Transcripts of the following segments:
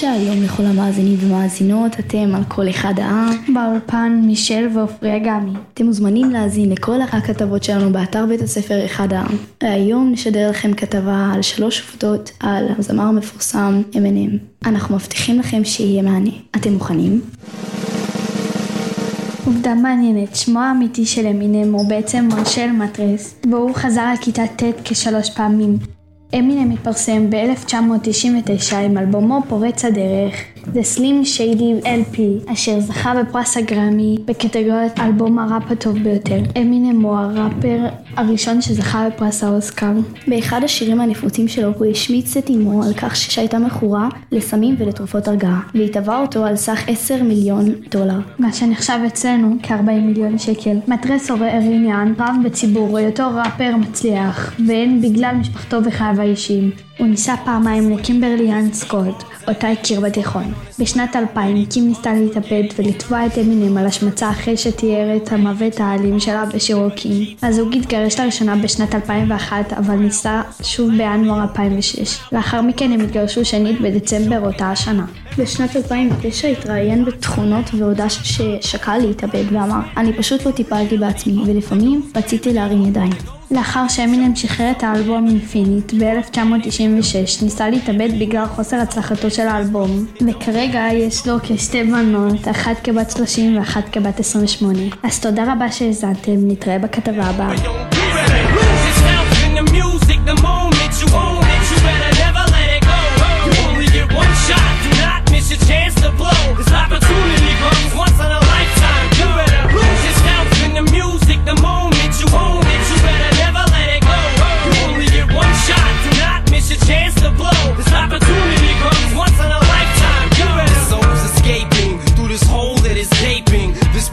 שלום לכל המאזינים ומאזינות, אתם על כל אחד העם. באולפן מישל ועופרי אגמי. אתם מוזמנים להאזין לכל הכתבות שלנו באתר בית הספר אחד העם. היום נשדר לכם כתבה על שלוש עובדות על הזמר המפורסם M&M. אנחנו מבטיחים לכם שיהיה מענה. אתם מוכנים? עובדה מעניינת, שמו האמיתי של אמינם הוא בעצם מרשל מטרס, והוא חזר לכיתה ט' כשלוש פעמים. אמינם התפרסם ב-1999 עם אלבומו פורץ הדרך, The Slim Shady LP, אשר זכה בפרס הגרמי בקטגוריית אלבום הראפ הטוב ביותר. אמינם הוא הראפר הראשון שזכה בפרס האוסקר. באחד השירים הנפוצים שלו הוא השמיץ את אמו על כך שהייתה מכורה לסמים ולתרופות הרגעה, והיא תבעה אותו על סך 10 מיליון דולר. מה שנחשב אצלנו כ-40 מיליון שקל. מטרס עורר עניין רב בציבור היותו ראפר מצליח, והן בגלל משפחתו וחייו האישיים. הוא ניסה פעמיים לקימברלי האן סקוט, אותה הכיר בתיכון. בשנת 2000 קים ניסתה להתאבד ולתבוע את אמינם על השמצה אחרי שתיאר את המוות האלים שלה בשירו קים. הזוג התגרש לראשונה בשנת 2001, אבל ניסה שוב בינואר 2006. לאחר מכן הם התגרשו שנית בדצמבר אותה השנה. בשנת 2009 התראיין בתכונות והודה ששקל להתאבד ואמר אני פשוט לא טיפלתי בעצמי ולפעמים רציתי להרים ידיים. לאחר שאמינם שחרר את האלבום אינפיניט ב-1996 ניסה להתאבד בגלל חוסר הצלחתו של האלבום וכרגע יש לו כשתי בנות, אחת כבת 30 ואחת כבת 28 אז תודה רבה שהאזנתם, נתראה בכתבה הבאה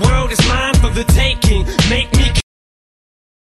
world is mine for the taking.